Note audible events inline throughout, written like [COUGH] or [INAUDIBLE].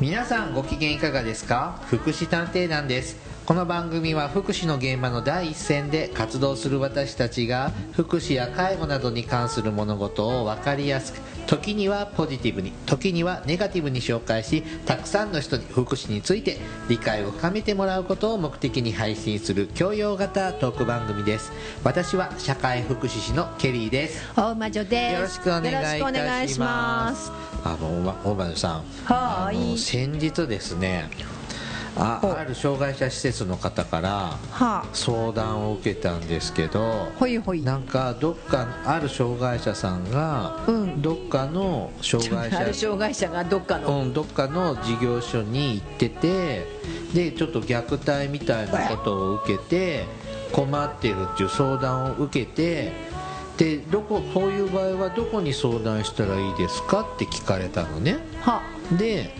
皆さんご機嫌いかがですか？福祉探偵団です。この番組は福祉の現場の第一線で活動する私たちが福祉や介護などに関する物事を分かりやすく時にはポジティブに時にはネガティブに紹介したくさんの人に福祉について理解を深めてもらうことを目的に配信する教養型トーク番組です。私は社会福祉士のケリーです。大魔女です。よろしくお願いいたします。あの大魔女さん。はーい。あの先日ですねあある障害者施設の方からはあ。相談を受けたんですけどほいほい。なんかどっかある障害者さんが、うん。どっかの障害ある者障害者がどっかの。うん、どっかの事業所に行っててでちょっと虐待みたいなことを受けて困ってるっていう相談を受けてでどここういう場合はどこに相談したらいいですかって聞かれたのね。はで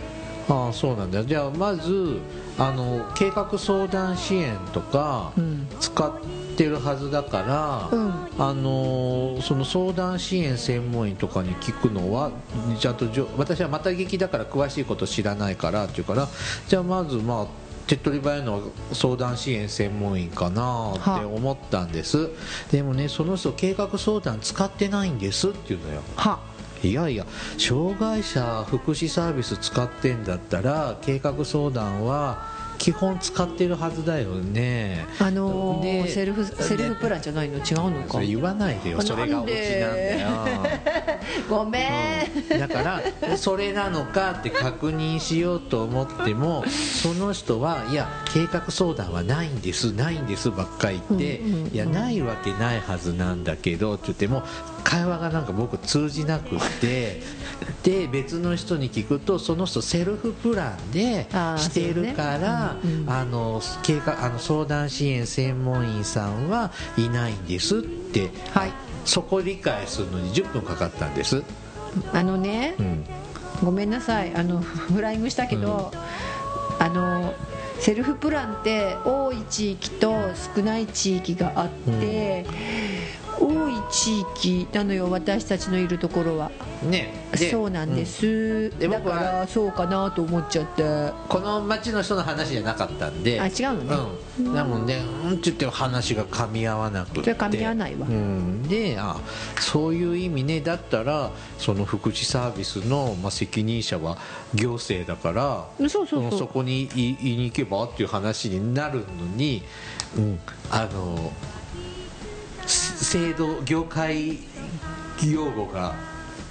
ああそうなんだ。じゃあまずあの計画相談支援とかうん。使ってるはずだから、うん。あのその相談支援専門員とかに聞くのはちゃんとじょ私はまた劇だから詳しいこと知らないからっていうからじゃあまずまあ手っ取り早いのは相談支援専門員かなって思ったんです。でもねその人計画相談使ってないんですって言うのよ。はいやいや障害者福祉サービス使ってんだったら計画相談は基本使ってるはずだよね。あのーでセルフセルフプランじゃないの？違うのか。言わないでよあそれがオチなんだよ。[LAUGHS] ごめん、だからそれなのかって確認しようと思ってもその人はいや計画相談はないんですないんですばっかり言って、うんうんうん。いやないわけないはずなんだけどって言っても会話がなんか僕通じなくって [LAUGHS] で別の人に聞くとその人セルフプランでしているから、ね。うんうん。あの計画あの相談支援専門員さんはいないんですって、はい。そこ理解するのに10分かかったんです。あのねうん。ごめんなさい。あの [LAUGHS] フライングしたけど、あのセルフプランって多い地域と少ない地域があって、多い地域なのよ私たちのいるところは。ね。そうなんで、す、だで僕はからそうかなと思っちゃって。うんこの町の人の話じゃなかったんで。あ違うのね。うん、だもんねうんって言っても話が噛み合わなくて。それ噛み合わないわ。うん、であそういう意味ね。だったらその福祉サービスの、まあ、責任者は行政だからそうそうそう。そこに言い言いに行けばっていう話になるのに、うん、あのせ制度業界用語が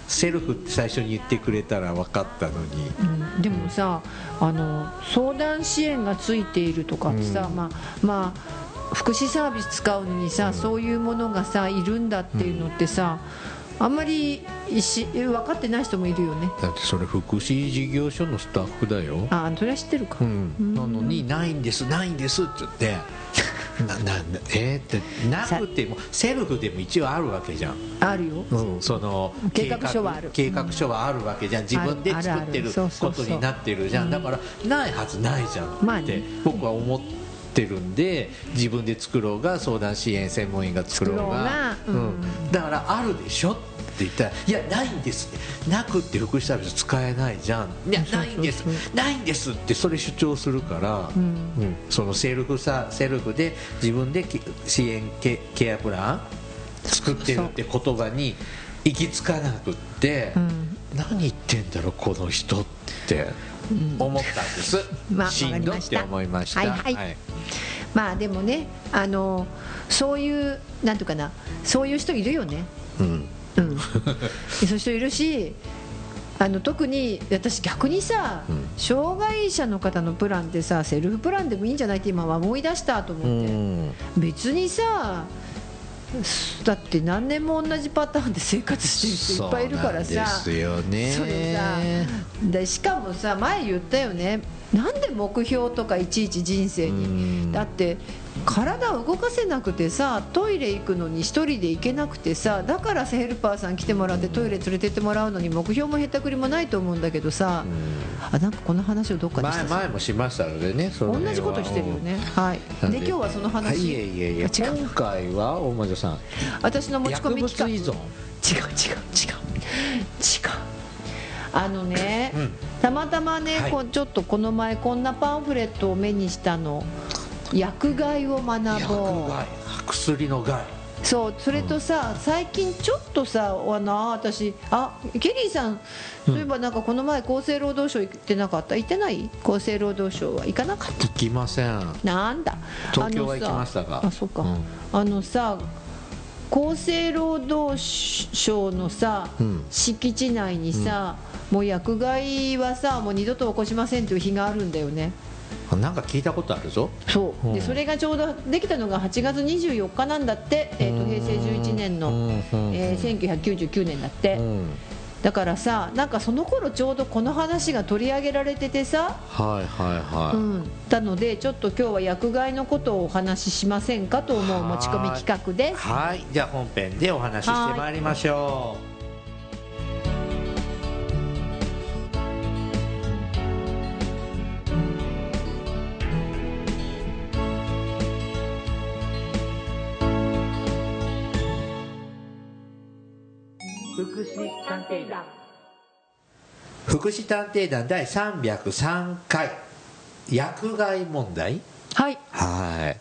セルフって最初に言ってくれたら分かったのに。うん。でもさあの相談支援がついているとかってさ、うん。まあまあ福祉サービス使うのにさ、そういうものがさいるんだっていうのってさ、あんまりし分かってない人もいるよね。だってそれ福祉事業所のスタッフだよ、あそれは知ってるか、うん、なのに「ないんですないんです」って言って「ななえーってなくてもセルフでも一応あるわけじゃん、あるよ。うん、その計画書はある。計画書はあるわけじゃん。自分で作ってることになってるじゃん。だからないはずないじゃんって僕は思ってるんで自分で作ろうが相談支援専門員が作ろうが。うん、だからあるでしょって言ったら「いやないんです」って。なくって福祉サービス使えないじゃん。いやないんです。ないんですってそれ主張するから、うん。うん。そのセルフさセルフで自分でけ支援ケケアプラン作ってるって言葉に行き着かなくって、うん。何言ってんだろうこの人って思ったんです、[LAUGHS] まあしんどって思いました。はいはい。まあでもねあのそういうなんとかなそういう人いるよね。うんうん、そういう人いるしあの特に私逆にさ、うん。障害者の方のプランってさセルフプランでもいいんじゃないって今は思い出したと思うって、ん。別にさだって何年も同じパターンで生活してる人いっぱいいるからさ。そうなんですよね。それさでしかもさ前言ったよねなんで目標とかいちいち人生に、うん。だって体を動かせなくてさトイレ行くのに一人で行けなくてさだからヘルパーさん来てもらってトイレ連れてってもらうのに目標もへったくりもないと思うんだけどさ、あなんかこの話をどっかでした。前前もしましたのでね同じことしてるよね。はい。で。で今日はその話、はい、いえいえいえ今回は大魔女さん。私の持ち込薬み企画。物依存。違う違う違う。違うあのね、うん。たまたまね、はい。こうちょっとこの前こんなパンフレットを目にしたの。薬害を学薬ぼう。害。薬の害。そうそれとさ、最近ちょっとさあの私あケリーさんそういえばなんかこの前厚生労働省行ってなかった？行ってない？厚生労働省は行かなかった？行きません。なんだ？東京は行あのさきましたが。あそうか、うんあのさ厚生労働省のさ、うん。敷地内にさ、もう薬害はさもう二度と起こしませんという日があるんだよね。なんか聞いたことあるぞ。そう、うん。でそれがちょうどできたのが8月24日なんだって、えー、と平成11年の、うん。うん。えー1999年だって、うんだからさなんかその頃ちょうどこの話が取り上げられててさ、はいはいはい、うん、なのでちょっと今日は薬害のことをお話ししませんかと思う持ち込み企画です。はい。じゃあ本編でお話ししてまいりましょ福祉探偵団。う福祉探偵団第303回。薬害問題？はい。はい。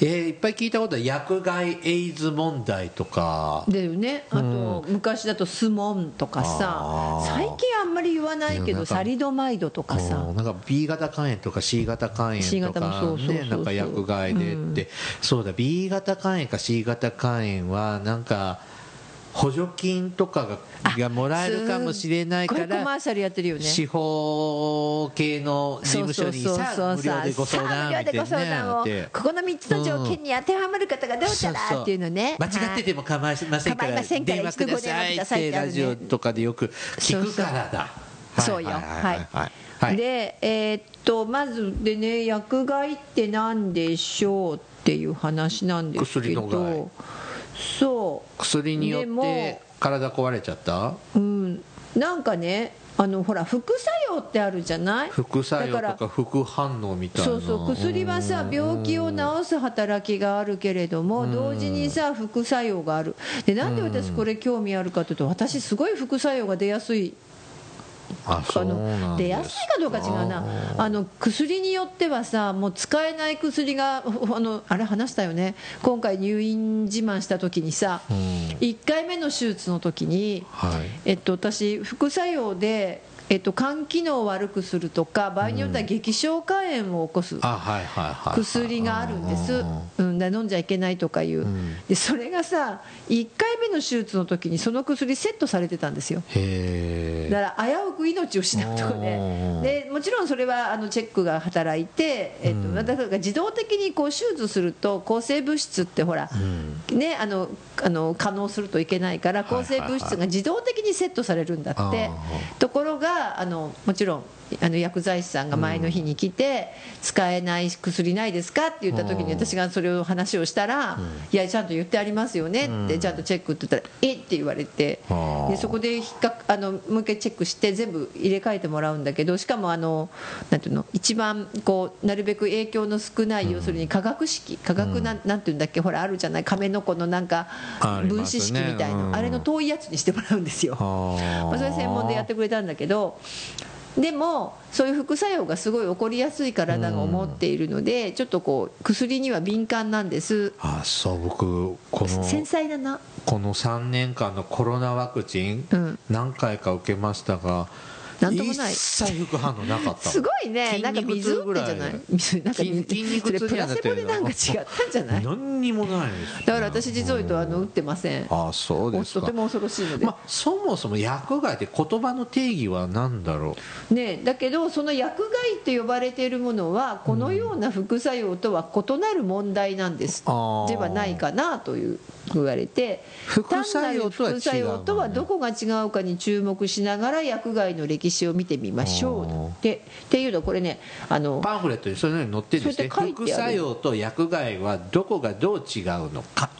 えーいっぱい聞いたことは薬害エイズ問題とか。だよね。あと、昔だとスモンとかさ。最近あんまり言わないけどサリドマイドとかさ。うんなんか B 型肝炎とか C 型肝炎 C とかそうそうそうそう。ねなんか薬害でって、そうだ B 型肝炎か C 型肝炎はなんか補助金とかががもらえるかもしれないからコマーシャルやってるよね。司法系の事務所にさ無料でご相談さあ無料でご相談。をみたいなねここの3つの条件に当てはまる方がどうたらっていうのね。間違ってても構いませんから電話くださいってラジオとかでよく聞くからだ。そうよ。はいでえーっとまずでね薬害って何でしょうっていう話なんですけどそう。薬によって体壊れちゃった？うん。なんかねあのほら副作用ってあるじゃない？副作用だからとか副反応みたいな。そうそう薬はさ病気を治す働きがあるけれども同時にさ副作用がある。でなんで私これ興味あるかというと私すごい副作用が出やすいあの出やす。いかどうか違うな。あの薬によってはさもう使えない薬がほ [LAUGHS] あのあれ話したよね。今回入院自慢した時にさうん。1回目の手術の時にはい。えっと、私、副作用で、えっと、肝機能を悪くするとか、場合によっては激小肝炎を起こす薬があるんです。うん、飲んじゃいけないとかいう、ん。でそれがさ、1回目の手術の時にその薬、セットされてたんですよ。だから危うく命を失うとこうん。ででもちろんそれはあのチェックが働いて、えっとうん。だから自動的にこう手術すると抗生物質ってほら、うん。ね、あのあの可能するといけないから抗生物質が自動的にセットされるんだって、ところがあのもちろんあの薬剤師さんが前の日に来て、使えない薬ないですかって言った時にうん。私がそれを話をしたら、いやちゃんと言ってありますよねって、うん。ちゃんとチェックって言ったら「えっ?」て言われてでそこで比較あのもう一回チェックして全部入れ替えてもらうんだけどしかもあのなんていうの一番こうなるべく影響の少ない、要するに化学式化学なん,、なんていうんだっけほらあるじゃない亀の子のなんか分子式みたいな、うんあれの遠いやつにしてもらうんですよ。まあ、それ専門でやってくれたんだけどでもそういう副作用がすごい起こりやすい体が思っているので、ちょっとこう薬には敏感なんです。あそう僕この繊細だな。この3年間のコロナワクチン、うん。何回か受けましたがなんともない。一切副反応なかった。すごいね。なんか水打ってんじゃない？水 [LAUGHS] なんか筋筋肉痛プラセボでなんか違ったんじゃない？何にもないですだから私実を言うとあの打ってません。あそうですか。とても恐ろしいので、まあ、そもそも薬害って言葉の定義は何だろね、だけどその薬害って呼ばれているものはこのような副作用とは異なる問題なんです、ではないかなという言われて副作用とはね。副作用とはどこが違うかに注目しながら薬害の歴史を見てみましょう。でっていうのこれねあのうパンフレットにそういうのに載ってるんですね。副作用と薬害はどこがどう違うのか。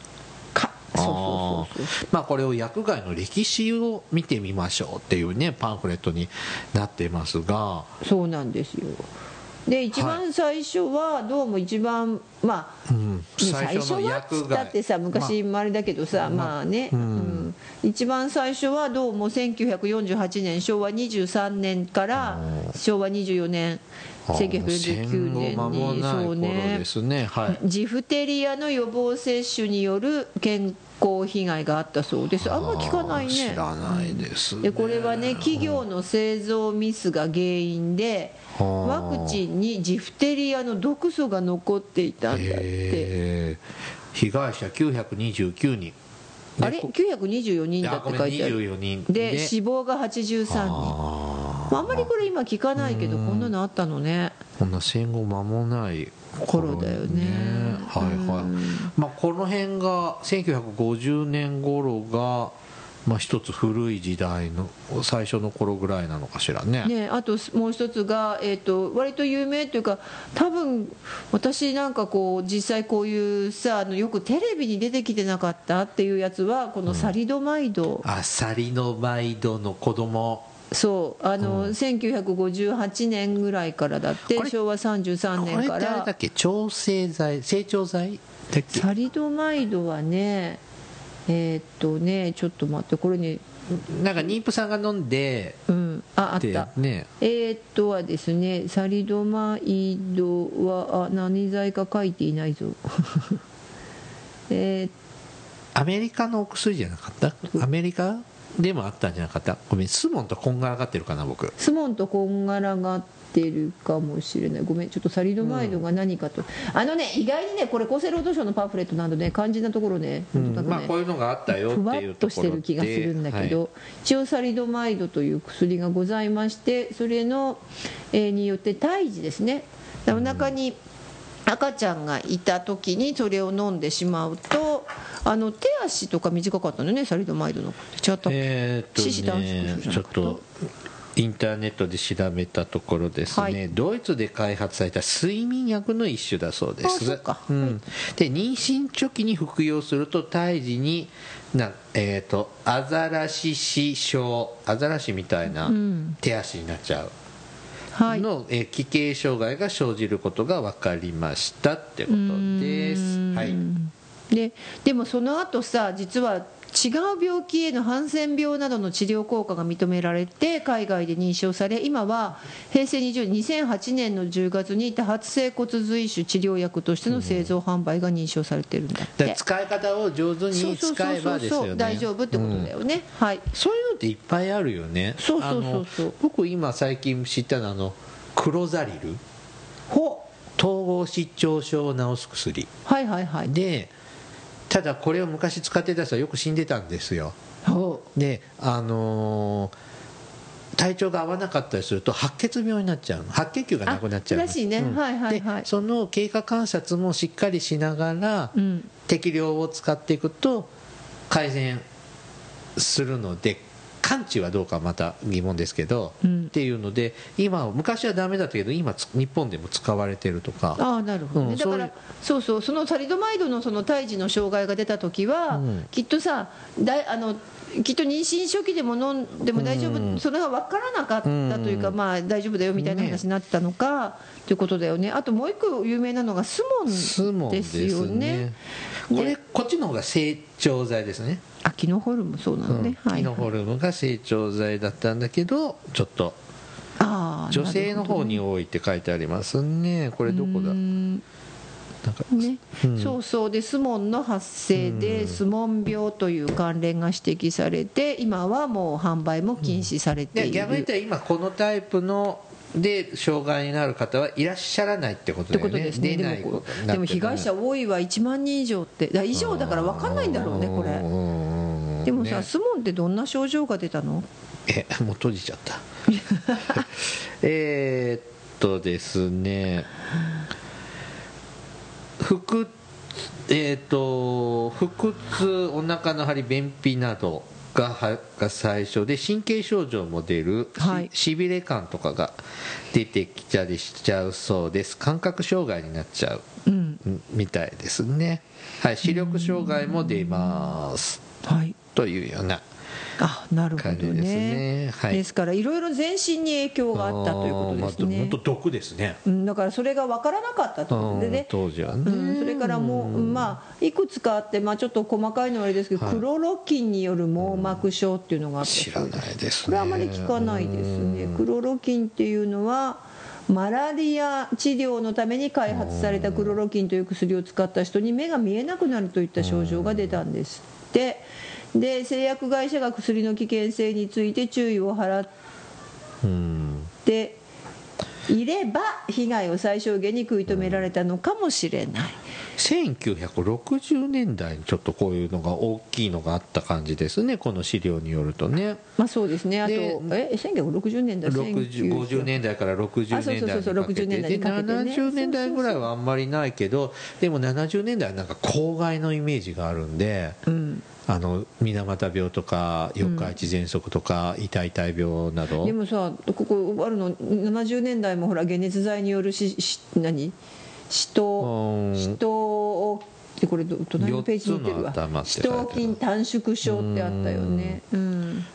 か。そうそうそうそう。まあこれを薬害の歴史を見てみましょうっていうねパンフレットになってますが。そうなんですよで一番最初はどうも一番まあ、うん。最初はっつったってさ昔もあれだけどさ、まあ。ね、うん。一番最初はどうも1948年昭和23年から昭和24年あー。1949年にそうない頃ねですね。はい。ジフテリアの予防接種による健康被害があったそうです。あんま聞かないね。知らないですね。でこれはね企業の製造ミスが原因ではあワクチンにジフテリアの毒素が残っていたんだって。へー被害者929人。あれ？でこ924人だって書いてある。24人。で死亡が83人。あまああんまりこれ今聞かないけどこんなのあったのね。ーこんな戦後間もない頃だよね。はいはい、うん。まあ、この辺が1950年頃が、まあ、一つ古い時代の最初の頃ぐらいなのかしらね。ね、あともう一つが、えー、と割と有名というか多分私なんかこう実際こういうさあのよくテレビに出てきてなかったっていうやつはこのサリドマイド、あさりの毎度の子供。そう。あの、1958年ぐらいからだって昭和33これって年からあれだっけ？調整剤？成長剤？サリドマイドはねえーっとねちょっと待ってこれねなんか妊婦さんが飲んでうん。ああっでたね。えーっとはですねサリドマイドはあ何剤か書いていないぞ。[LAUGHS] えーアメリカのお薬じゃなかった？アメリカでもあったんじゃなかった？ごめんスモンとこんがらがってるかな僕。スモンとこんがらがってるかもしれない。ごめんちょっとサリドマイドが何かと、あのね意外にねこれ厚生労働省のパンフレットなどね肝心なところね,、うん。ね。まあこういうのがあったよってふわっいうところでとしてる気がするんだけど、はい。一応サリドマイドという薬がございましてそれの、えーによって胎児ですね。お腹に赤ちゃんがいた時にそれを飲んでしまうとあの手足とか短かったのねサリドマイドの。違ったっけ？えー獅子っと断縮ねちょっとインターネットで調べたところですね、はい。ドイツで開発された睡眠薬の一種だそうです。うん、で妊娠初期に服用すると胎児にな、えー、とアザラシ死症アザラシみたいなうん。手足になっちゃうはい。の、えー奇形障害が生じることが分かりましたってことです。はい。ででもその後さ実は違う病気へのハンセン病などの治療効果が認められて海外で認証され今は平成20年2008年の10月に多発性骨髄腫治療薬としての製造販売が認証されてるんだっだからて、使い方を上手に使えばですよね。大丈夫ってことだよね、はい。そういうのっていっぱいあるよね。そうそうそうそう。僕今最近知ったのはあのクロザリル。ほ統合失調症を治す薬。はいはいはい。でただこれを昔使ってた人はよく死んでたんですよ。ほであのー体調が合わなかったりすると白血病になっちゃうの。白血球がなくなっちゃうらしいね。はいはいはい。でその経過観察もしっかりしながら、ううん。適量を使っていくと改善するので完治はどうかまた疑問ですけど、うんっていうので今昔はダメだったけど今日本でも使われてるとかああなるほどね、うんだからそうそうそのサリドマイドのその胎児の障害が出た時は、うんきっとさだいあのきっと妊娠初期でも飲んでも大丈夫、うんそれが分からなかったというか、うんまあ大丈夫だよみたいな話になってたのか、ということだよねあともう一個有名なのがスモンスモンですすよねねこれこっちの方が成長剤ですね、あキノホルムそうなのね、うん。はい。キノホルムが成長剤だったんだけどちょっとああ女性の方に多いって書いてありますね。これどこだ？ね。うん。そうそう。でスモンの発生でスモン病という関連が指摘されて今はもう販売も禁止されている、で逆に言ったら今このタイプので障害になる方はいらっしゃらないってことだよね。ですね。で出ないもことになってでも被害者多いは1万人以上ってだ以上だから分かんないんだろうねこれ。れでもさ、スモンってどんな症状が出たの？えもう閉じちゃった。[LAUGHS] えーっとですね。腹えーっと腹痛お腹の張り便秘などがはが最初で神経症状も出る、はい。しびれ感とかが出てきたりしちゃうそうです。感覚障害になっちゃう。うん。みたいですね。はい。視力障害も出ます。はい。というようなあなるほど感じですね。ねはい。ですからいろいろ全身に影響があったということですね、本当毒ですね。うん、だからそれが分からなかったということでね、当時はね、うん、それからもう、まあ、いくつかあって、まあ、ちょっと細かいのはあれですけど、はい。クロロキンによる網膜症っていうのがあって、知らないですねこれはあまり聞かないですね、クロロキンっていうのは、マラリア治療のために開発されたクロロキンという薬を使った人に目が見えなくなるといった症状が出たんですって。で製薬会社が薬の危険性について注意を払っうんていれば被害を最小限に食い止められたのかもしれない。1960年代にちょっとこういうのが大きいのがあった感じですねこの資料によるとね。まあそうですね、あと、でえ1960年代、60 50年代から60あそう年代そうそうそう60にかけてで年代にかけてね。70年代ぐらいはあんまりないけどでも70年代はなんか公害のイメージがあるんでうん、あの水俣病とか四日市喘息とか痛い痛い病など、でもさ、ここあるの、70年代もほら、解熱剤によるし、し何？死うん。闘、死闘を、これど、隣のページに載ってるわ。死闘筋短縮症ってあったよね。うん。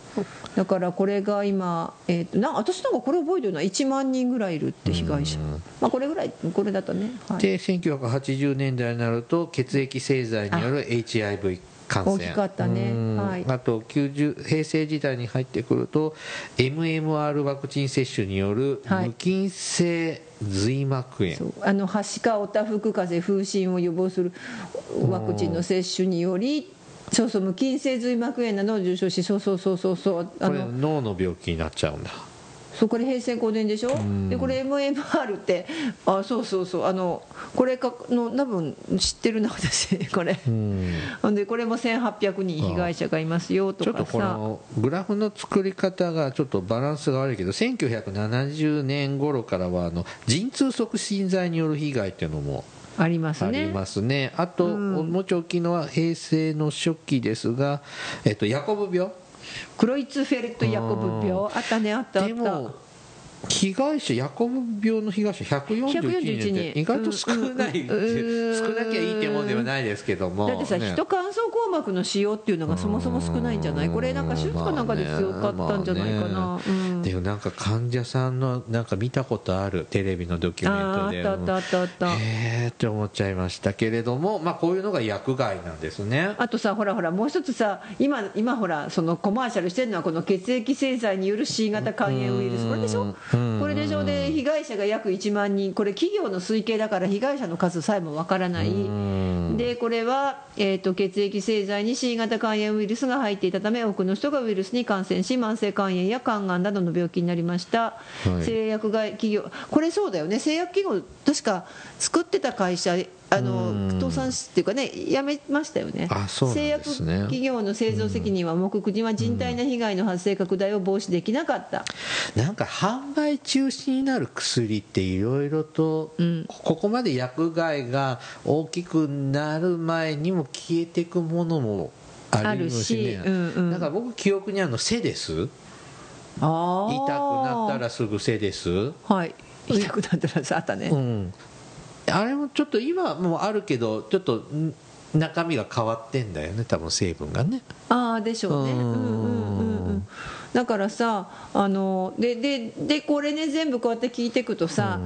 だからこれが今、えー、とな私なんかこれ覚えてるのは1万人ぐらいいるって被害者、まあ、これぐらいこれだったね、はい、で1980年代になると血液製剤による HIV 感染。大きかったね。うん。はい。あと90平成時代に入ってくると MMR ワクチン接種によるはい。無菌性髄膜炎、そう。あのはしかおたふく風邪風疹を予防するワクチンの接種によりそうそう無菌性髄膜炎などを重症しそうそうそうそうそうあこれの脳の病気になっちゃうんだそうこれ平成5年でしょ？でこれ MMR ってあそうそうそう。あのこれかの多分知ってるな私 [LAUGHS] これ。うん。でこれも1800人被害者がいますよとちょっとかさこのグラフの作り方がちょっとバランスが悪いけど1970年頃からはあの陣痛促進剤による被害っていうのもありますね。ありますね。あと、うん。もうちょ大きいのは平成の初期ですが、えっと、ヤコブ病クロイツフェルト・ヤコブ病。あったねあったあった。でも被害者ヤコブ病の被害者141人141って人。意外と少ない、うんうん少なきゃいいってもんではないですけども。だってさ、ね。人乾燥硬膜の使用っていうのがそもそも少ないんじゃない？これなんか手術かなんかで強かったんじゃないかな、でもなんか患者さんのなんか見たことあるテレビのドキュメントで。あったあったあったあった。へえって思っちゃいましたけれども、まあ、こういうのが薬害なんですね。あとさほらほらもう一つさ今今ほらそのコマーシャルしてるのはこの血液製剤による C 型肝炎ウイルス。これでしょ？うんこれでしょで被害者が約1万人。これ企業の推計だから被害者の数さえもわからない。うん。でこれは、えー、と血液製剤に C 型肝炎ウイルスが入っていたため多くの人がウイルスに感染し慢性肝炎や肝がんなどの病気になりました、い。製薬会企業これそうだよね。製薬企業確か作ってた会社あの倒産しっていうかねやめましたよね。あそうなん製薬ですね。企業の製造責任は木国は人体の被害の発生拡大を防止できなかった、なんか販売中止になる薬っていろいろと、うん。ここまで薬害が大きくなる前にも消えていくものもありますしね。あるしうんうん。だから僕記憶にあるのセですあ痛くなったらすぐセですはい。痛くなったらさあったね、うんあれもちょっと今もあるけどちょっとん中身が変わってんだよね多分成分がね。ああでしょうね。ううんんうんうんうん。だからさあのでででこれね全部こうやって聞いていくとさ、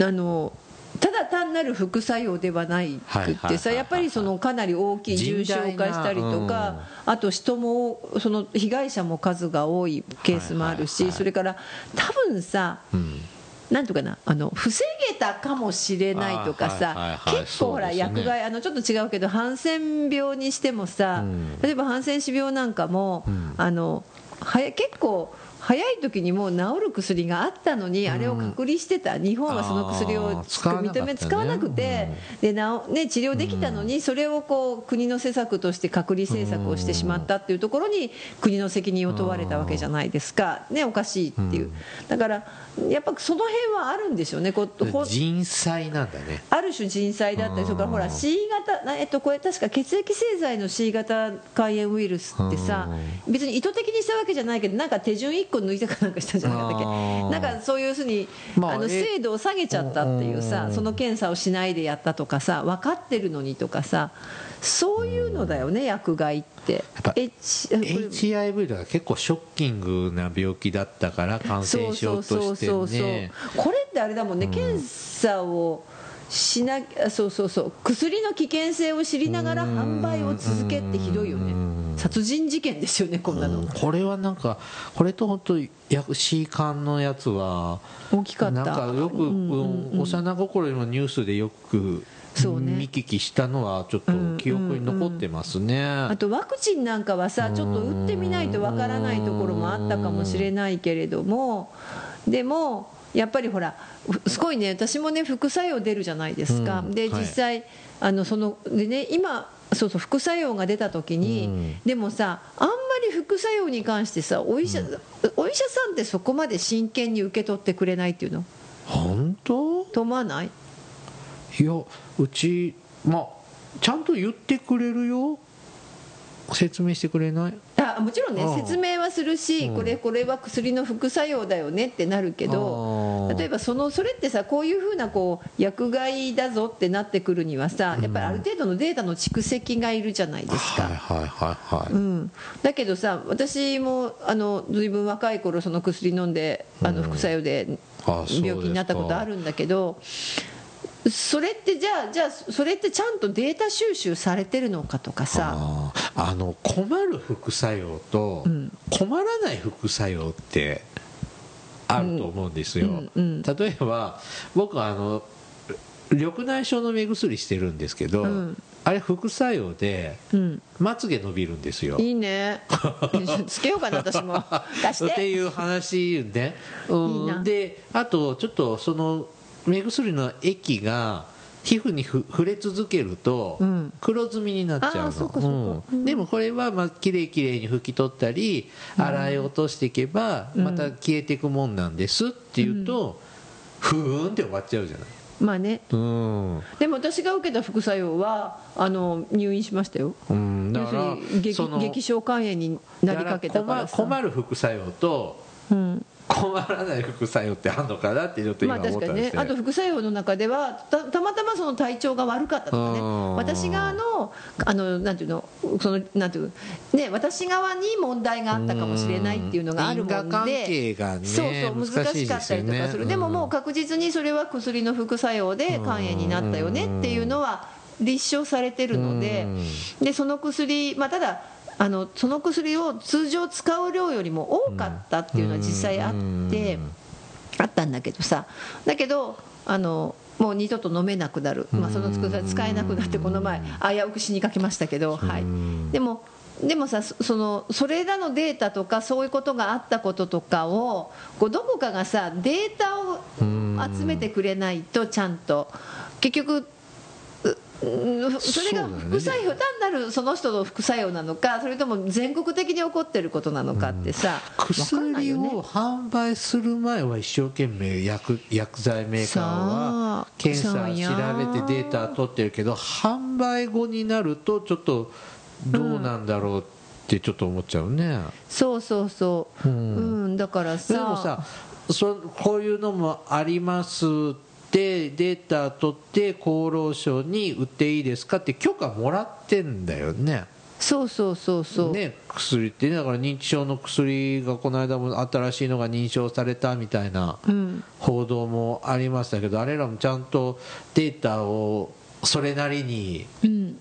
あのただ単なる副作用ではないくってさやっぱりそのかなり大きい重症化したりとかあと人もその被害者も数が多いケースもあるしそれから多分さうんなんとかなあの防げたかもしれないとかさはい結構ほら薬害あのちょっと違うけどハンセン病にしてもさうん。例えばハンセン氏病なんかもうん。あのはや結構早い時にもう治る薬があったのにあれを隔離してた。日本はその薬を認め使わなくて。でなおね治療できたのにそれをこう国の施策として隔離政策をしてしまったっていうところに国の責任を問われたわけじゃないですか。ねおかしいっていう。だからやっぱその辺はあるんでしょうね。こうほ人災なんだね。ある種人災だったりそれからほら C 型なえっとこれ確か血液製剤の C 型肝炎ウイルスってさ別に意図的にしたわけじゃないけどなんか手順1個抜いたかなんかしたんじゃなかったっけ？なんかそういうふうに、あの精度を下げちゃったっていううんさその検査をしないでやったとかさ分かってるのにとかさそういうのだよね薬害って。H HIV とか結構ショッキングな病気だったから感染症としてね。これってあれだもんね、検査をしなそうそうそう。薬の危険性を知りながら販売を続けってひどいよね。殺人事件ですよねこんなの、うん。これはなんかこれと本当や C 館のやつは大きかった。なんかよく、うん幼心にもニュースでよくそうね。見聞きしたのはちょっと記憶に残ってますね、あとワクチンなんかはさちょっと打ってみないとわからないところもあったかもしれないけれども。でもやっぱりほらふすごいね私もね副作用出るじゃないですか、でうん。はい。実際あのそのでね今そうそう副作用が出た時に、うん。でもさあんまり副作用に関してさお医者、お医者さんってそこまで真剣に受け取ってくれないっていうの？本当？と思わない？いやうちまあちゃんと言ってくれるよ。説明してくれない？あもちろんねうん。説明はするし、うん。これこれは薬の副作用だよねってなるけど例えばそのそれってさこういうふうなこう薬害だぞってなってくるにはさやっぱりある程度のデータの蓄積がいるじゃないですか。うん、だけどさ私もあのずいぶん若い頃その薬飲んであの副作用で病気になったことあるんだけどそれってじゃあじゃあそれってちゃんとデータ収集されてるのかとかさあの困る副作用とうん。困らない副作用ってあると思うんですよ、例えば僕はあの緑内障の目薬してるんですけど、うん。あれ副作用でうん。まつげ伸びるんですよ。いいね。[LAUGHS] つけようかな私も。貸しってていう話ね、うん。いいな。であとちょっとその目薬の液が皮膚にふ触れ続けるとうん。黒ずみになっちゃうの、うん。でもこれはまあきれいきれいに拭き取ったり洗い落としていけばまた消えていくもんなんですっていうと、ふーんって終わっちゃうじゃない。まあね。うん、でも私が受けた副作用はあの入院しましたよ。うん、だ要するからに激その激症肝炎になりかけたから困る副作用とうん困らない副作用ってあるのかなってちょっと今まあ確かに思ったんですねあと副作用の中ではたたまたまその体調が悪かったとかね。うん私側のあのなんていうの？そのなんていうね私側に問題があったかもしれないっていうのがあるもんで。ねそうそう難しかったりとかする。でももう確実にそれは薬の副作用で肝炎になったよねっていうのは立証されてるので。でその薬まあただあのその薬を通常使う量よりも多かったっていうのは実際あってあったんだけどさ。だけどあのもう二度と飲めなくなる、まあ、その薬が使えなくなってこの前危うく死にかけましたけど、はい、でもでもさそそのそれらのデータとかそういうことがあったこととかをこうどこかがさデータを集めてくれないとちゃんと。結局それが副作用単なるその人の副作用なのかそれとも全国的に起こってることなのかってさ薬を販売する前は一生懸命薬薬剤メーカーは検査調べてデータ取ってるけど販売後になるとちょっとどうなんだろうってちょっと思っちゃうね、そうそうそう、ううんんだからさ。でもさそこういうのもありますってデータ取って厚労省に売っていいですかって許可もらってんだよね。そうそうそうそう、ね、薬ってねだから認知症の薬がこの間も新しいのが認証されたみたいなうん、報道もありましたけどあれらもちゃんとデータをそれなりにうん、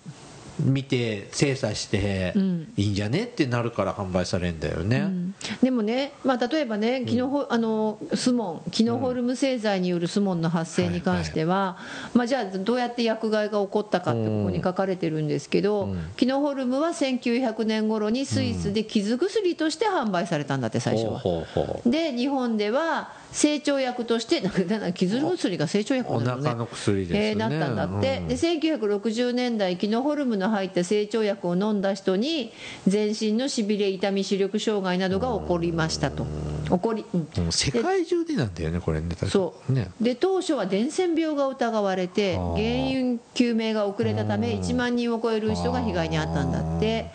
見て精査してうん。いいんじゃねってなるから販売されるんだよね、うん。でもね、まあ、例えばねキノホ、あのスモンキノホルム製剤によるスモンの発生に関しては、まあ、じゃあどうやって薬害が起こったかってここに書かれてるんですけど、うん。キノホルムは1900年頃にスイスで傷薬として販売されたんだって最初は。で日本では成長薬として傷薬が成長薬おなのね。腹の薬ですよね、えーなったんだって、うん。で1960年代キノホルムの入った成長薬を飲んだ人に全身のしびれ痛み視力障害などが起こりましたと。起こり、うん。世界中でなんだよねこれね。そうね。で当初は伝染病が疑われて原因究明が遅れたため1万人を超える人が被害に遭ったんだって。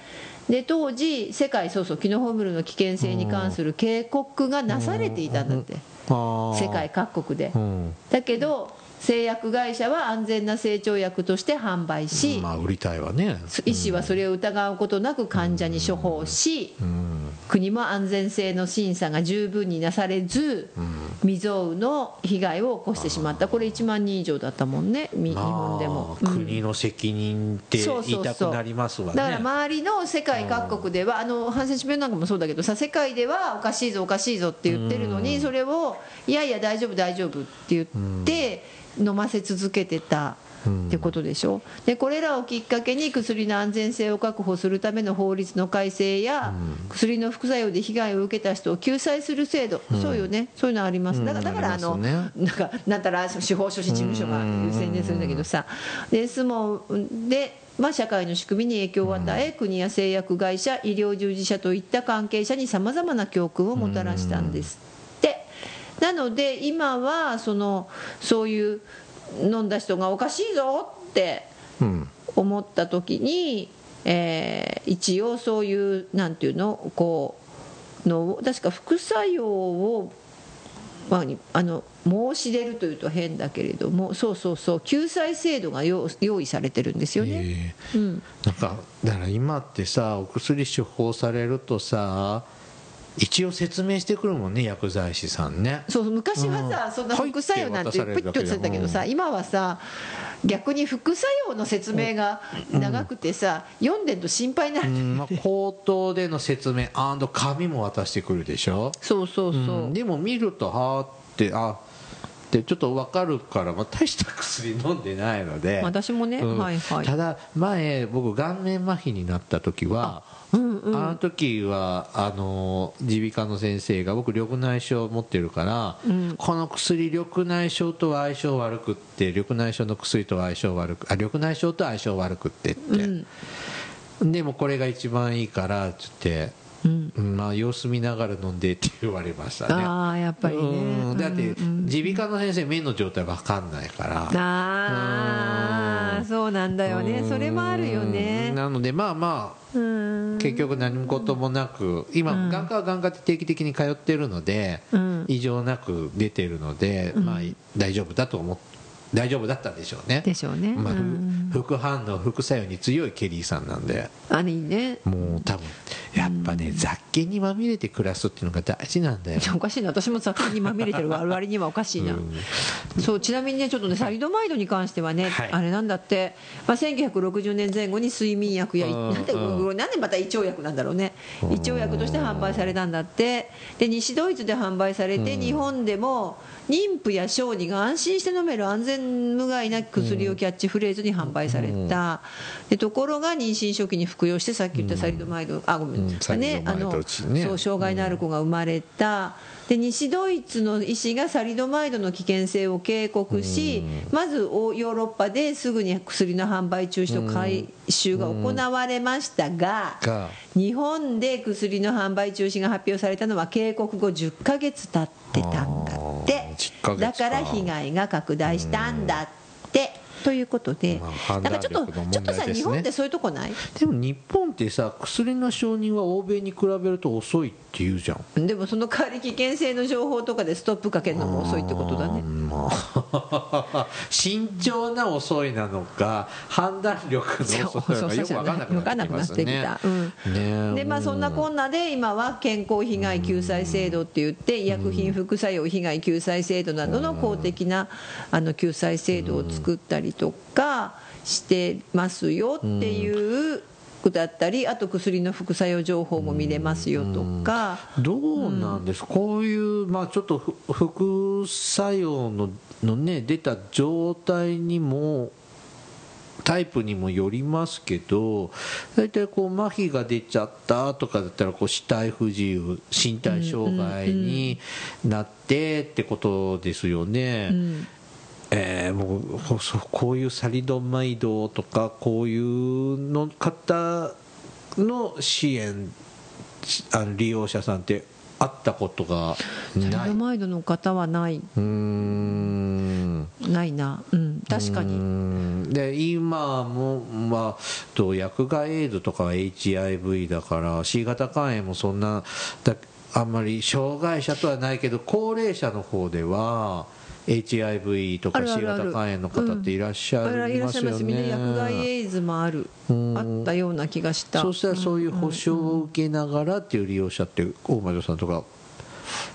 で当時世界そうそうキノホムルの危険性に関する警告がなされていたんだって。世世界各国で。うん。だけど製薬会社は安全な成長薬として販売しまあ売りたいわね。医師はそれを疑うことなく患者に処方しうん。国も安全性の審査が十分になされず未曾有の被害を起こしてしまった。これ1万人以上だったもんねみ日本でも、国の責任って言いたくなりますわね。だから周りの世界各国ではあのハンセン氏病なんかもそうだけどさ世界ではおかしいぞおかしいぞって言ってるのにそれをいやいや大丈夫大丈夫って言って飲ませ続けてたってことでしょ？でこれらをきっかけに薬の安全性を確保するための法律の改正や薬の副作用で被害を受けた人を救済する制度。そうよね。そういうのあります。だからだからあのね。なんかなんたら司法書士事務所が宣伝するんだけどさ。で相撲で、まあ、社会の仕組みに影響を与え、国や製薬会社医療従事者といった関係者にさまざまな教訓をもたらしたんですなので今はそのそういう飲んだ人がおかしいぞってうん思った時に、えー一応そういうなんていうのこうの確か副作用を、まあ、あの申し出るというと変だけれどもそうそうそう救済制度が用用意されてるんですよね。ええうんなんかだから今ってさお薬処方されるとさ一応説明してくるもんね薬剤師さんね。そう昔はさ、うん。そんな副作用なんてプッと言ってたけどさ、今はさ逆に副作用の説明が長くてさ、読んでると心配になる、うんまあ、口頭での説明紙も渡してくるでしょ？そうそうそう、うん。でも見るとはーってあってちょっと分かるから、まあ、大した薬飲んでないので私もね、うん。はいはい。ただ前僕顔面麻痺になった時はうんうん。あの時はあの耳鼻科の先生が僕緑内障持ってるから、うん。この薬緑内障とは相性悪くって緑内障の薬とは相性悪くあ緑内障と相性悪くってって、でもこれが一番いいからって言って。うん。うん。まあ様子見ながら飲んでって言われましたね。ああやっぱりね。うん。だって耳鼻科の先生目の状態わかんないから。ああそうなんだよね。それもあるようんね。なのでまあまあうん。結局何事もなく今、うん。眼科は眼科って定期的に通ってるので、うん。異常なく出てるので、まあ大丈夫だと思っ大丈夫だったんでしょうね。でしょうね。まあ、副反応副作用に強いケリーさんなんで。あれいいね。もう多分やっぱね、雑菌にまみれて暮らすっていうのが大事なんだよ。おかしいな。私も雑菌にまみれてる。割にはおかしいな、そうちなみにねちょっとねサリドマイドに関してはね、はい。あれなんだって、まあ、1960年前後に睡眠薬や、うんなんでうんなんでまた胃腸薬なんだろうね。胃腸薬として販売されたんだって。で西ドイツで販売されて、日本でも妊婦や小児が安心して飲める安全無害な薬をキャッチフレーズに販売された、でところが妊娠初期に服用してさっき言ったサリドマイド、あごめん、うんサリドマイドうちねそう障害のある子が生まれた、で西ドイツの医師がサリドマイドの危険性を警告し、まずヨーロッパですぐに薬の販売中止と回収が行われましたが、が。日本で薬の販売中止が発表されたのは警告後10ヶ月経ってたんだって。あー10ヶ月か。だから被害が拡大したんだって。ということで、まあ判断なんかちょっと、力のちょっとさ、日本ってそういうとこない？でも日本ってさ薬の承認は欧米に比べると遅いって言うじゃん。でもその代わり危険性の情報とかでストップかけるのも遅いってことだね。うんまあ [LAUGHS] 慎重な遅いなのか判断力の遅いのかよく分かんなくなってきた、でまあそんなこんなで今は健康被害救済制度って言って医薬品副作用被害救済制度などの公的なあの救済制度を作ったりとかしてますよっていうだったりあと薬の副作用情報も見れますよとか。どうなんです、こういう、まあ、ちょっとふ副作用のの、ね、出た状態にもタイプにもよりますけど大体こう麻痺が出ちゃったとかだったらこう肢体不自由身体障害になってってことですよね。うんえーもうこそうこういうサリドマイドとかこういうの方の支援しあの利用者さんって会ったことがサリないドマイドの方はない。うーん。うんないな。うん。確かうにん。で今も、まあ、と薬害エイドとかは HIV だから C 型肝炎もそんなだあんまり障害者とはないけど高齢者の方では HIV とか C 型肝炎の方っていらっしゃいいらっしゃいますよね。薬害エイズもある。うん。あったような気がした。そうしたらそういう保証を受けながらっていう利用者って大魔女さんとか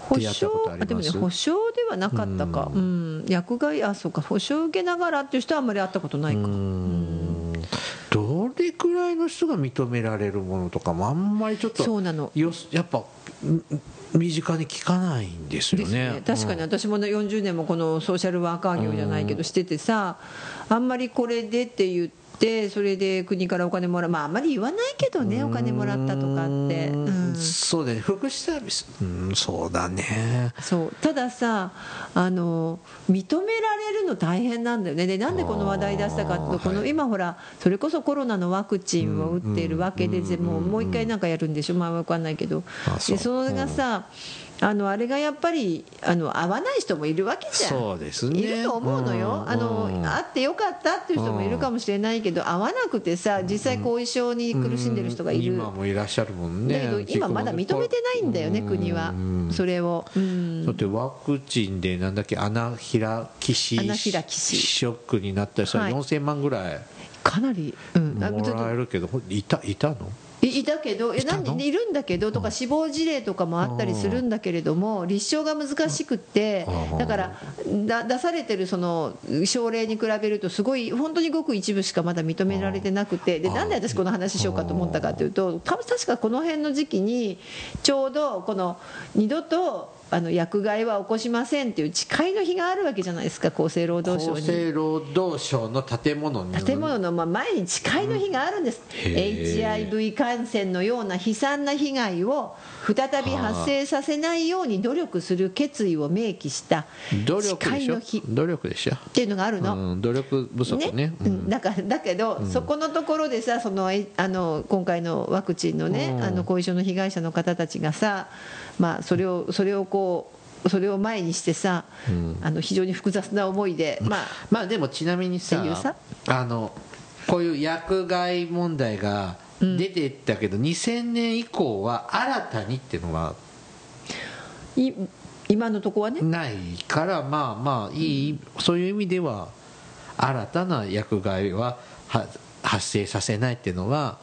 保証でもね保証ではなかったか。うん。薬害あそうか。保証受けながらっていう人はあんまり会ったことないか。うん。どれくらいの人が認められるものとかもあんまりちょっとそうなの。よやっぱん身近に聞かないんですよね。ね。確かにうん私もね40年もこのソーシャルワーカー業じゃないけどしててさあんまりこれでって言ってそれで国からお金もらうまああんまり言わないけどねお金もらったとかって、ううん。んそうだね。福祉サービス。うんそうだね。そう。たださあの認められるの大変なんだよね。でなんでこの話題出したかとこの今ほらそれこそコロナのワクチンを打っているわけでうんでもうもう一回なんかやるんでしょ。まあ分かんないけど。でそれがさあのあれがやっぱりあの合わない人もいるわけじゃん。そうですね。いると思うのよ、うんあのうん会ってよかったっていう人もいるかもしれないけど、会わなくてさ、実際後遺症に苦しんでる人がいる、今もいらっしゃるもんねだけど今まだ認めてないんだよね、うん。国は。うん、それを。うん。だってワクチンでなんだっけアナフィラキシアナフィラキシ。ショックになった人ははい。4000万ぐらいかなり、うん、あもらえるけどいたいたの？いいたけどえいたの？なんでいるんだけどとか死亡事例とかもあったりするんだけれども立証が難しくってうん。だからだ出されてるその症例に比べるとすごい本当にごく一部しかまだ認められてなくてでなんで私この話しようかと思ったかというとた確かこの辺の時期にちょうどこの二度とあの薬害は起こしませんっていう誓いの日があるわけじゃないですか厚生労働省に。厚生労働省の建物に建物のまあ前に誓いの日があるんです、へー HIV 感染のような悲惨な被害を再び発生させないように努力する決意を明記した努力でしょ？誓いの日。っ努力でしょ？ていうのがあるの。うん、努力不足ね。う、ん、だからだけど、そこのところでさそのえあの今回のワクチンのね、うん。あの後遺症の被害者の方たちがさ、まあ、それをそれをこうそれを前にしてさ、うん。あの非常に複雑な思いで、まあ、まあでもちなみにさあのこういう薬害問題が出てったけど、2000年以降は新たにっていうのは？い今のとこはね、ないからまあまあいい。そういう意味では新たな薬害はは発生させないっていうのは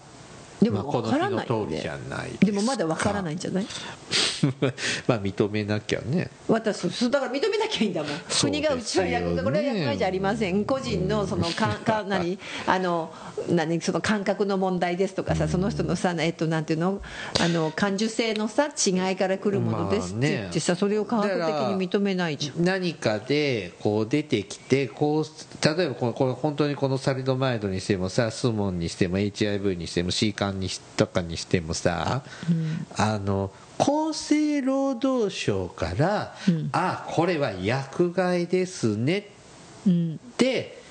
でも分からないよね通りじゃないでもまだ分からないいんじゃない？[LAUGHS] まあ認めなきゃね。私そうだから認めなきゃいいんだもん、ね。国がうちは薬害これは薬害じゃありません。個人のそのかか何？[LAUGHS] あの何？その感覚の問題ですとかさその人のさえっとなんていうの？あの感受性のさ違いから来るものですって言ってさそれを科学的に認めないじゃん。何かでこう出てきてこう例えばこのこれ本当にこのサリドマイドにしてもさスモンにしても HIV にしても C 肝にしとかにしてもさ、あの厚生労働省から、あこれは薬害ですねうんって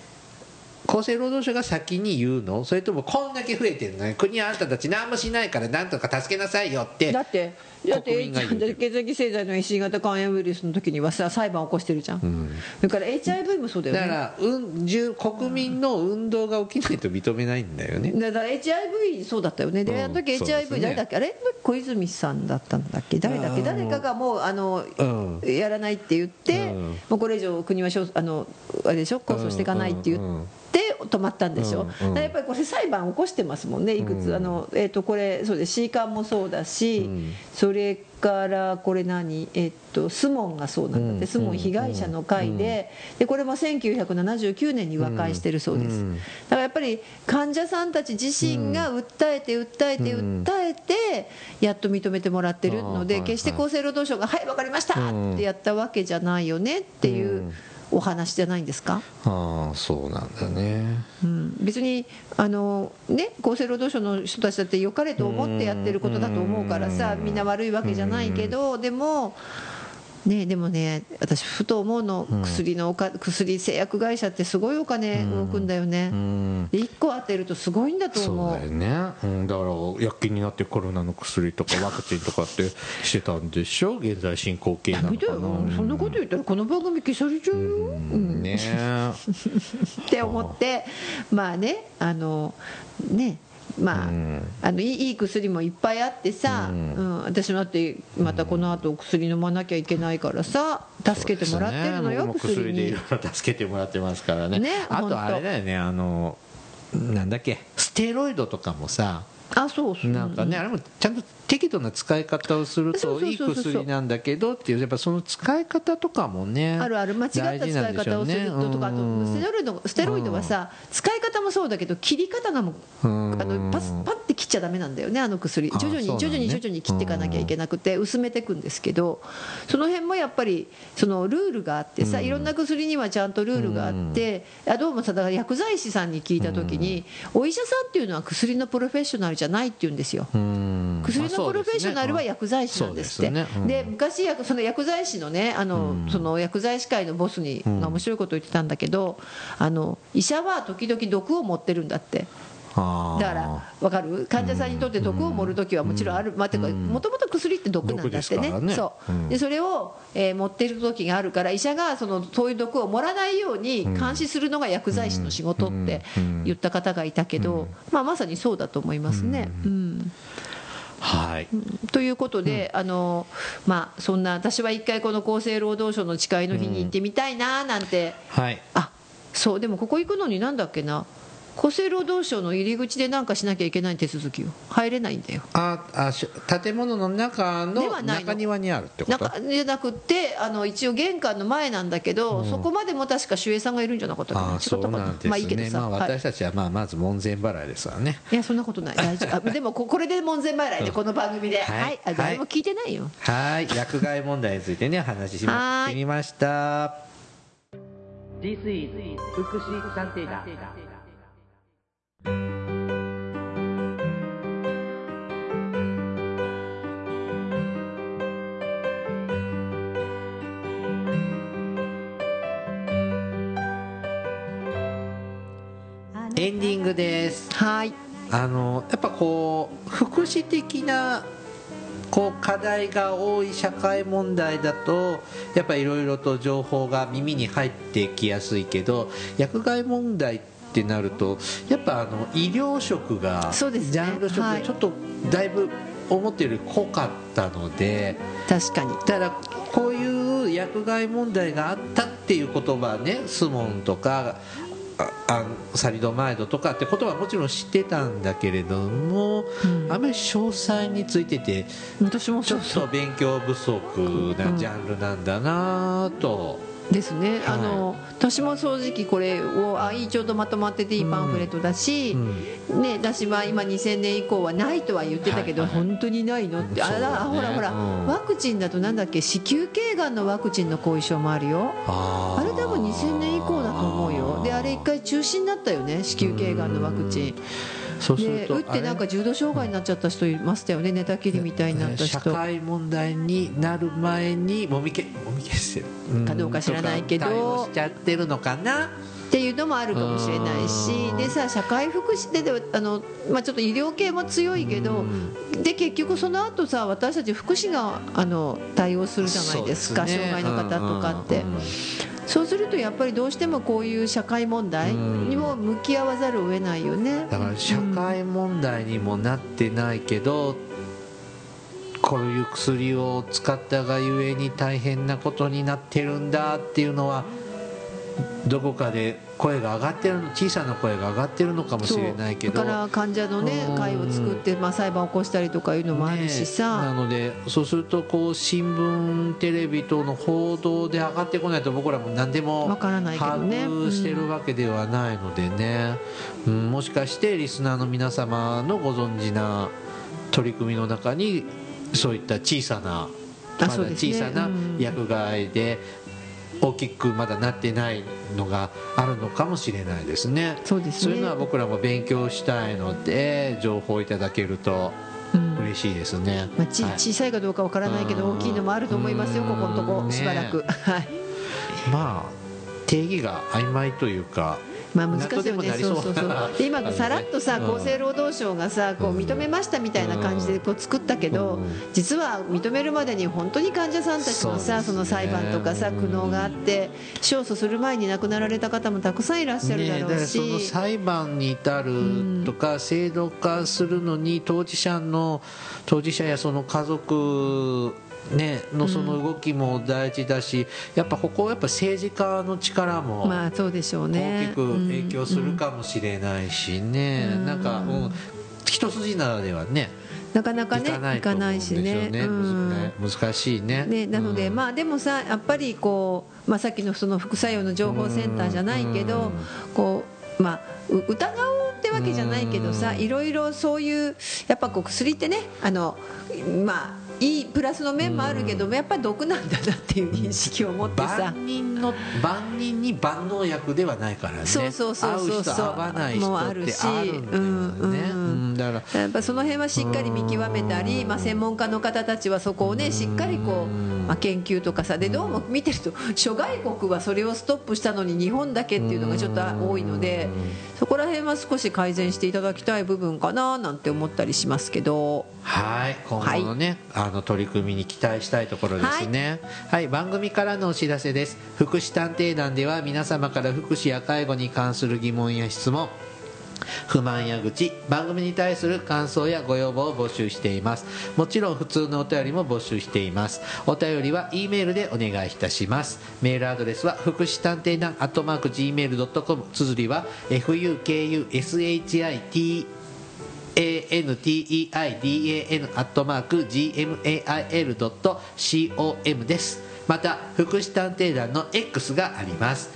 厚生労働省が先に言うの？それともこんだけ増えてるのに国はあんたたち何もしないからなんとか助けなさいよって。だってだって血液製剤の C 型肝炎ウイルスの時にはさ裁判起こしてるじゃん、ん。だから HIV もそうだよね。だから、うん、じゅ国民の運動が起きないと認めないんだよね。だから HIV そうだったよね。で、うんあの時 HIV ね。誰だっけ？あれ？小泉さんだったんだっけ？誰だっけ？誰かがもうあの、うん。やらないって言って、うん。もうこれ以上国はしょあのあれでしょ？控訴していかないって言って。止まったんでしょ、うんうん。だからやっぱりこれ裁判起こしてますもんねいくつ、うんあのえー、とこれそうです。C 館もそうだし、うん。それからこれ何、えっとスモンがそうなんだって、うん。スモン被害者の会で,、でこれも1979年に和解してるそうです、うん。だからやっぱり患者さんたち自身が訴えて訴えてうん。訴えてやっと認めてもらってるので決して厚生労働省が「はい分かりました!」うん。ってやったわけじゃないよねっていううんお話じゃないんですか、ああそうなんだねうん、別にあの、ね、厚生労働省の人たちだって良かれと思ってやってることだと思うからさうんみんな悪いわけじゃないけどでも。ね、でもね私ふと思うの、うん薬のおか薬製薬会社ってすごいお金動くんだよね、うん。で1個当てるとすごいんだとそう。思うだよね、うん、だから薬品になってコロナの薬とかワクチンとかってしてたんでしょ？現在進行形なのかな。そんなこと言ったらこの番組消されちゃうよ、うん。ね。[LAUGHS] って思って。まあねあのねまあ,、うん。あのいい薬もいっぱいあってさ、ううん。ん私だってまたこの後お薬飲まなきゃいけないからさ助けてもらってるのよ、ね。薬でいろいろ助けてもらってますからね。ねあとあれだよねあのなんだっけステロイドとかもさあそうそう。なんかね、あれもちゃんと適度な使い方をするといい薬なんだけどっていうやっぱその使い方とかもねあるある。間違った使い方をするととかあとステロイドステロイドはさ使い方もそうだけど切り方がもうあのパスパッて切っちゃダメなんだよねあの薬。あ徐々に徐々に徐々に切っていかなきゃいけなくて薄めていくんですけどその辺もやっぱりそのルールがあってさうん。いろんな薬にはちゃんとルールがあってあどうもさだから薬剤師さんに聞いた時にお医者さんっていうのは薬のプロフェッショナルじゃないって言うんですよ。薬のプロフェッショナルは薬剤師なんですって、で昔薬その薬剤師のねあの、その薬剤師会のボスに、面白いこと言ってたんだけどあの医者は時々毒を持ってるんだってだから分かる？患者さんにとって毒を盛る時はもちろんある、まあ、てかうん。もともと薬って毒なんだってね。ね。そう、うん。でそれを、えー持っている時があるから医者がそのそういう毒を盛らないように監視するのが薬剤師の仕事って言った方がいたけど、まあ、まさにそうだと思いますね。うん。はい。ということで、あのまあ、そんな私は一回この厚生労働省の誓いの日に行ってみたいななんて、はい。あそうでもここ行くのになんだっけな厚生労働省の入り口で何かしなきゃいけない手続きを入れないんだよ。ああし建物の中の中庭にあるってこと？なんかじゃなくってあの一応玄関の前なんだけど、そこまでも確か守衛さんがいるんじゃなかったかな。ああそう違ったかなんですね、まあいいけどさ、まあ、はい。私たちはまあまず門前払いですわね。いやそんなことない。大丈夫。あでもここれで門前払いでこの番組で、はい。はい。あ誰も聞いてないよ、はい。薬害問題についてね話しまはい。してみました。This is 福祉探偵団エンディングです。はい。あのやっぱこう福祉的なこう課題が多い社会問題だとやっぱいろいろと情報が耳に入ってきやすいけど薬害問題ってなるとやっぱあの医療職がそうですね。ジャンル職はい。がちょっとだいぶ思ってるより濃かったので確かに。ただこういう薬害問題があったっていう言葉はねスモンとかサリドマイドとかって言葉はもちろん知ってたんだけれども、うん。あまり詳細についてて私もちょっと勉強不足なジャンルなんだなと、ですね、あの私も正直これをあいいちょうどまとまってていいパンフレットだし、うんね、私は今2000年以降はないとは言ってたけど、はいはい本当にないのって、ねらほらほら、うん。ワクチンだとなんだっけ？子宮頸がんのワクチンの後遺症もあるよ。あれ多分2000年以降だと思うよ。であれ一回中止になったよね？子宮頸がんのワクチンそうするとで打ってなんか重度障害になっちゃった人いましたよね。寝たきりみたいになった社人会問題になる前にもみけもみ消してるかどうか知らないけど。しちゃってるのかな。っていうのもあるかもしれないし。うん。でさ社会福祉でであの、まあ、ちょっと医療系も強いけどで結局その後さ私たち福祉があの対応するじゃないですか。ね。障害の方とかって。うん。うんそうするとやっぱりどうしてもこういう社会問題にも向き合わざるを得ないよね。だから社会問題にもなってないけど、こういう薬を使ったがゆえに大変なことになってるんだっていうのはどこかで声が上がってるの小さな声が上がってるのかもしれないけど。だから患者のねうん。会を作って、まあ、裁判を起こしたりとかいうのもあるしねさ、なのでそうするとこう新聞テレビ等の報道で上がってこないと僕らも何でもわからないけど把ね握してるわけではないのでね、うんもしかしてリスナーの皆様のご存知な取り組みの中にそういった小さなあまだ小さなうん。薬害で大きくまだなってないのがあるのかもしれないですね。そうですね。そういうのは僕らも勉強したいので情報いただけるとうん。嬉しいですね、まあ、ちはい。小さいかどうかわからないけどうん。大きいのもあると思いますよここのとこねしばらく。はい。まあ定義が曖昧というかまあ難しいよね。そう。そうそうで今さらっとさうん。厚生労働省がさこう認めましたみたいな感じでこう作ったけどうん。実は認めるまでに本当に患者さんたちのさその裁判とかさ苦悩があって勝訴する前に亡くなられた方もたくさんいらっしゃるだろうからそのし裁判に至るとか制度化するのに当事者の当事者やその家族ね、のその動きも大事だし、やっぱここはやっぱ政治家の力もまあそうでしょう大ねきく影響するかもしれないしね、うん。なんか、うん、一筋縄ではねなかなかねいかないしね。ね。うん。難しいね。ね、なので、うん。まあでもさやっぱりこう、まあ、さっきのその副作用の情報センターじゃないけど、うん。こうまあう疑おうってわけじゃないけどさ、うん。いろいろそういうやっぱこう薬ってねあのまあいいプラスの面もあるけどもやっぱり毒なんだなっていう認識を持ってさ。万人の万人に万能薬ではないからね。そうそうそうそう合う。人合わない人ってもうあるしあるんだよね、うんうんうんだから。やっぱその辺はしっかり見極めたり、まあ、専門家の方たちはそこをねしっかりこう、まあ、研究とかさでどうも見てると [LAUGHS] 諸外国はそれをストップしたのに日本だけっていうのがちょっと多いのでそこら辺は少し改善していただきたい部分かななんて思ったりしますけど。はい今後のね、あの取り組みに期待したいところですね。はい、番組からのお知らせです。福祉探偵団では皆様から福祉や介護に関する疑問や質問不満や愚痴番組に対する感想やご要望を募集しています。もちろん普通のお便りも募集しています。お便りは E メールでお願いいたします。メールアドレスは福祉探偵団アットマーク Gmail.com 綴りは fukushit anteidan アットマーク gmail.com です。また福祉探偵団の X があります。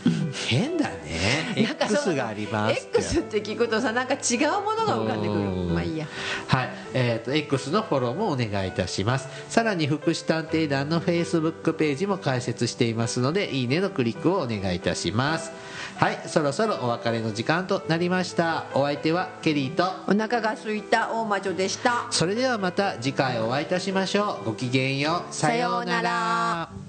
変だね。[LAUGHS] X があります X って聞くとさなんか違うものが浮かんでくる。うん。まあいいや。はい、えー、と X のフォローもお願いいたします。さらに福祉探偵団の Facebook ページも開設していますのでいいねのクリックをお願いいたします。はい。そろそろお別れの時間となりました。お相手はケリーと。お腹が空いた大魔女でした。それではまた次回お会いいたしましょう。ごきげんよう。さようなら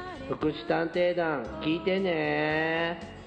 福祉探偵団聞いてね。